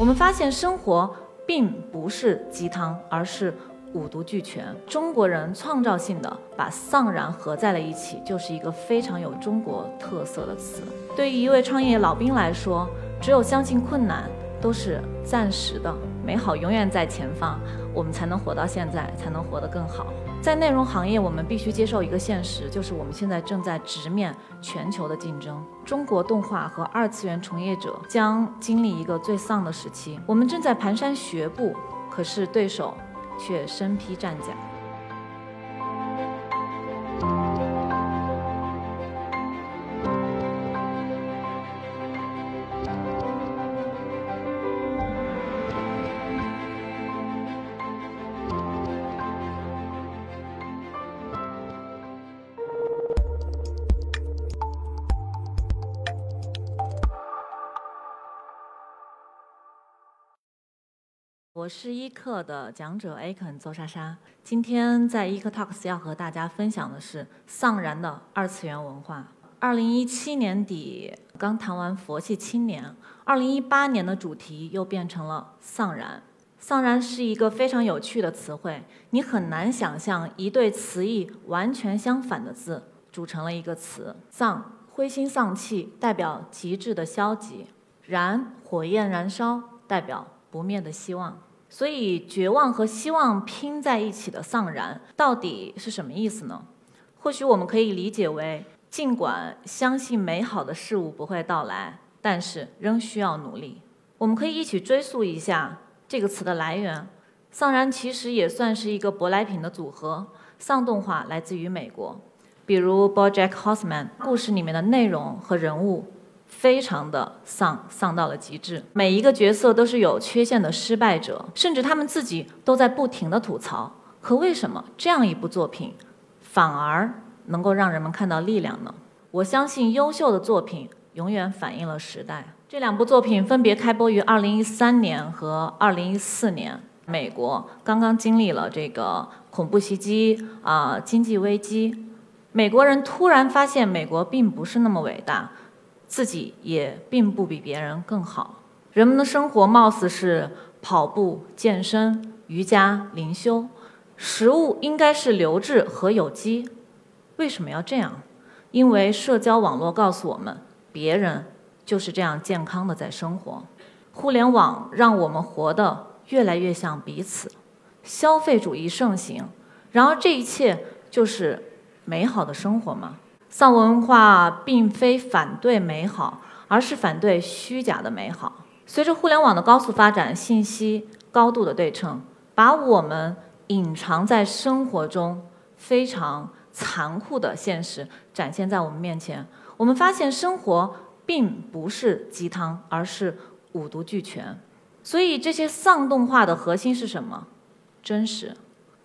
我们发现生活并不是鸡汤，而是五毒俱全。中国人创造性的把丧然合在了一起，就是一个非常有中国特色的词。对于一位创业老兵来说，只有相信困难都是暂时的，美好永远在前方，我们才能活到现在，才能活得更好。在内容行业，我们必须接受一个现实，就是我们现在正在直面全球的竞争。中国动画和二次元从业者将经历一个最丧的时期。我们正在蹒跚学步，可是对手却身披战甲。我是伊课的讲者 Aken 邹莎莎。今天在伊课 Talks 要和大家分享的是丧然的二次元文化。二零一七年底刚谈完佛系青年，二零一八年的主题又变成了丧然。丧然是一个非常有趣的词汇，你很难想象一对词义完全相反的字组成了一个词。丧，灰心丧气，代表极致的消极；燃，火焰燃烧，代表不灭的希望。所以，绝望和希望拼在一起的丧然，到底是什么意思呢？或许我们可以理解为，尽管相信美好的事物不会到来，但是仍需要努力。我们可以一起追溯一下这个词的来源。丧然其实也算是一个舶来品的组合。丧动画来自于美国，比如《BoJack Horseman》故事里面的内容和人物。非常的丧，丧到了极致。每一个角色都是有缺陷的失败者，甚至他们自己都在不停的吐槽。可为什么这样一部作品，反而能够让人们看到力量呢？我相信优秀的作品永远反映了时代。这两部作品分别开播于二零一三年和二零一四年。美国刚刚经历了这个恐怖袭击啊，经济危机，美国人突然发现美国并不是那么伟大。自己也并不比别人更好。人们的生活貌似是跑步、健身、瑜伽、灵修，食物应该是流质和有机。为什么要这样？因为社交网络告诉我们，别人就是这样健康的在生活。互联网让我们活得越来越像彼此，消费主义盛行。然而，这一切就是美好的生活吗？丧文化并非反对美好，而是反对虚假的美好。随着互联网的高速发展，信息高度的对称，把我们隐藏在生活中非常残酷的现实展现在我们面前。我们发现生活并不是鸡汤，而是五毒俱全。所以这些丧动画的核心是什么？真实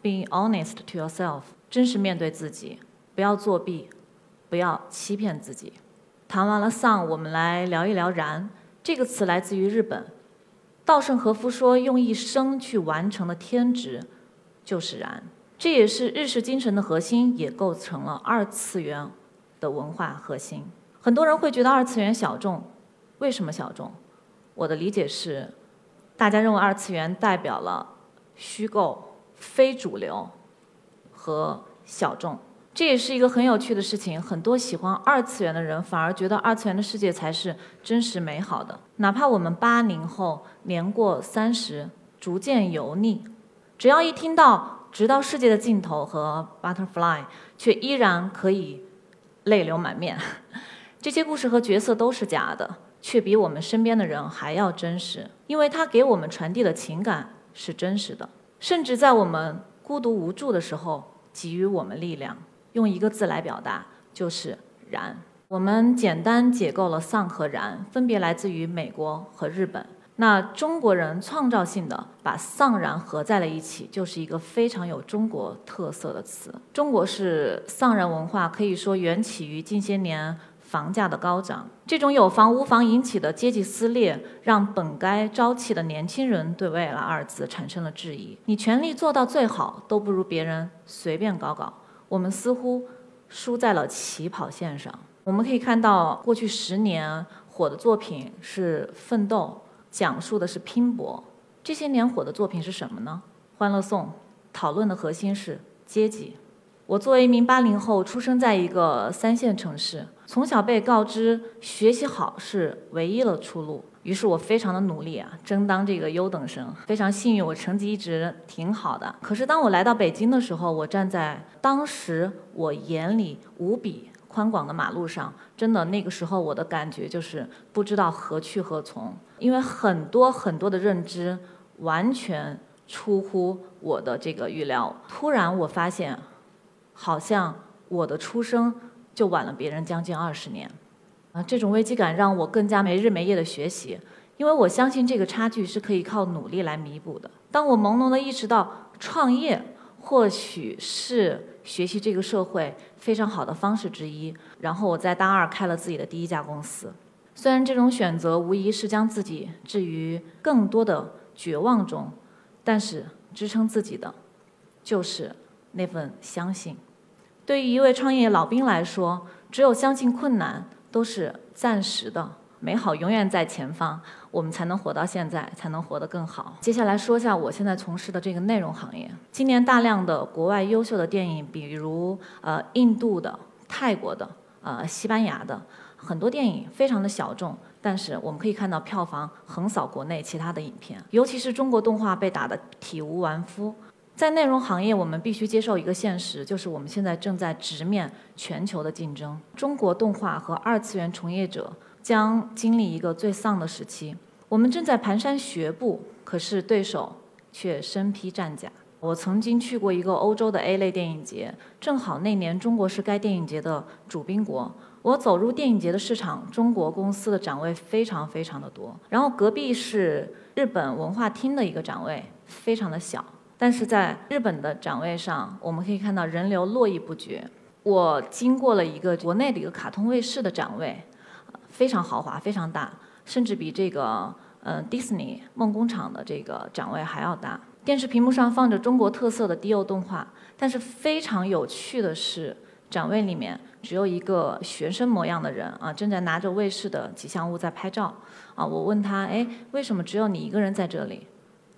，being honest to yourself，真实面对自己，不要作弊。不要欺骗自己。谈完了丧，我们来聊一聊燃。这个词来自于日本。稻盛和夫说：“用一生去完成的天职，就是燃。”这也是日式精神的核心，也构成了二次元的文化核心。很多人会觉得二次元小众，为什么小众？我的理解是，大家认为二次元代表了虚构、非主流和小众。这也是一个很有趣的事情，很多喜欢二次元的人反而觉得二次元的世界才是真实美好的。哪怕我们八零后年过三十，逐渐油腻，只要一听到《直到世界的尽头》和《Butterfly》，却依然可以泪流满面。这些故事和角色都是假的，却比我们身边的人还要真实，因为它给我们传递的情感是真实的，甚至在我们孤独无助的时候给予我们力量。用一个字来表达，就是“燃”。我们简单解构了“丧”和“燃”，分别来自于美国和日本。那中国人创造性的把“丧然”合在了一起，就是一个非常有中国特色的词。中国式丧人文化可以说缘起于近些年房价的高涨，这种有房无房引起的阶级撕裂，让本该朝气的年轻人对“未来”二字产生了质疑。你全力做到最好，都不如别人随便搞搞。我们似乎输在了起跑线上。我们可以看到，过去十年火的作品是《奋斗》《讲述的是拼搏。这些年火的作品是什么呢？《欢乐颂》讨论的核心是阶级。我作为一名八零后，出生在一个三线城市，从小被告知学习好是唯一的出路，于是我非常的努力啊，争当这个优等生。非常幸运，我成绩一直挺好的。可是当我来到北京的时候，我站在当时我眼里无比宽广的马路上，真的那个时候我的感觉就是不知道何去何从，因为很多很多的认知完全出乎我的这个预料。突然我发现。好像我的出生就晚了别人将近二十年，啊，这种危机感让我更加没日没夜的学习，因为我相信这个差距是可以靠努力来弥补的。当我朦胧的意识到创业或许是学习这个社会非常好的方式之一，然后我在大二开了自己的第一家公司。虽然这种选择无疑是将自己置于更多的绝望中，但是支撑自己的就是那份相信。对于一位创业老兵来说，只有相信困难都是暂时的，美好永远在前方，我们才能活到现在，才能活得更好。接下来说一下我现在从事的这个内容行业。今年大量的国外优秀的电影，比如呃印度的、泰国的、呃西班牙的，很多电影非常的小众，但是我们可以看到票房横扫国内其他的影片，尤其是中国动画被打得体无完肤。在内容行业，我们必须接受一个现实，就是我们现在正在直面全球的竞争。中国动画和二次元从业者将经历一个最丧的时期。我们正在蹒跚学步，可是对手却身披战甲。我曾经去过一个欧洲的 A 类电影节，正好那年中国是该电影节的主宾国。我走入电影节的市场，中国公司的展位非常非常的多，然后隔壁是日本文化厅的一个展位，非常的小。但是在日本的展位上，我们可以看到人流络绎不绝。我经过了一个国内的一个卡通卫视的展位，非常豪华，非常大，甚至比这个嗯迪士尼梦工厂的这个展位还要大。电视屏幕上放着中国特色的低幼动画，但是非常有趣的是，展位里面只有一个学生模样的人啊，正在拿着卫视的吉祥物在拍照。啊，我问他，哎，为什么只有你一个人在这里？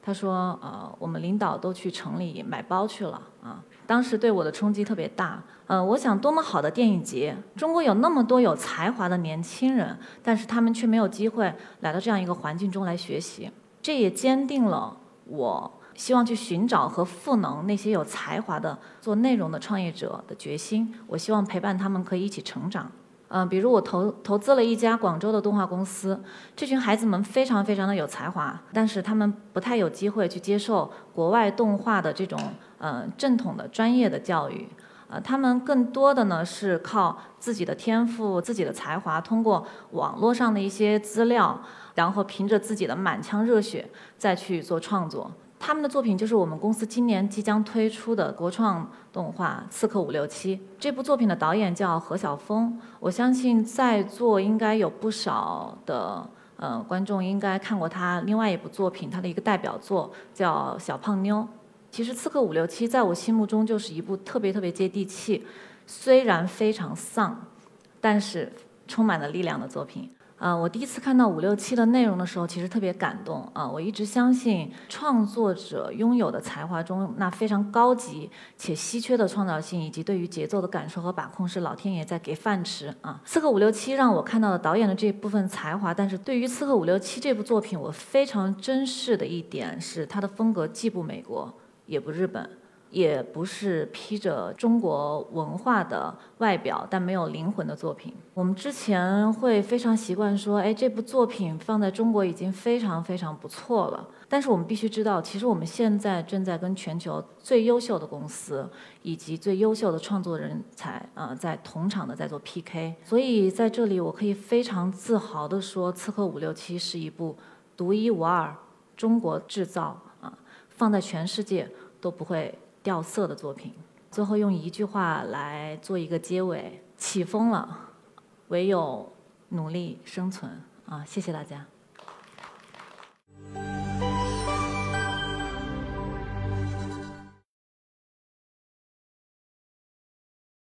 他说：“呃，我们领导都去城里买包去了啊！当时对我的冲击特别大。呃，我想多么好的电影节，中国有那么多有才华的年轻人，但是他们却没有机会来到这样一个环境中来学习。这也坚定了我希望去寻找和赋能那些有才华的做内容的创业者的决心。我希望陪伴他们可以一起成长。”嗯，比如我投投资了一家广州的动画公司，这群孩子们非常非常的有才华，但是他们不太有机会去接受国外动画的这种呃正统的专业的教育，呃，他们更多的呢是靠自己的天赋、自己的才华，通过网络上的一些资料，然后凭着自己的满腔热血再去做创作。他们的作品就是我们公司今年即将推出的国创动画《刺客伍六七》。这部作品的导演叫何晓峰，我相信在座应该有不少的呃观众应该看过他另外一部作品，他的一个代表作叫《小胖妞》。其实《刺客伍六七》在我心目中就是一部特别特别接地气，虽然非常丧，但是充满了力量的作品。啊，我第一次看到五六七的内容的时候，其实特别感动啊！我一直相信创作者拥有的才华中那非常高级且稀缺的创造性，以及对于节奏的感受和把控，是老天爷在给饭吃啊！刺客伍六七让我看到了导演的这部分才华，但是对于刺客伍六七这部作品，我非常珍视的一点是，它的风格既不美国，也不日本。也不是披着中国文化的外表但没有灵魂的作品。我们之前会非常习惯说，哎，这部作品放在中国已经非常非常不错了。但是我们必须知道，其实我们现在正在跟全球最优秀的公司以及最优秀的创作人才啊，在同场的在做 PK。所以在这里，我可以非常自豪地说，《刺客伍六七》是一部独一无二、中国制造啊，放在全世界都不会。掉色的作品，最后用一句话来做一个结尾：起风了，唯有努力生存啊！谢谢大家。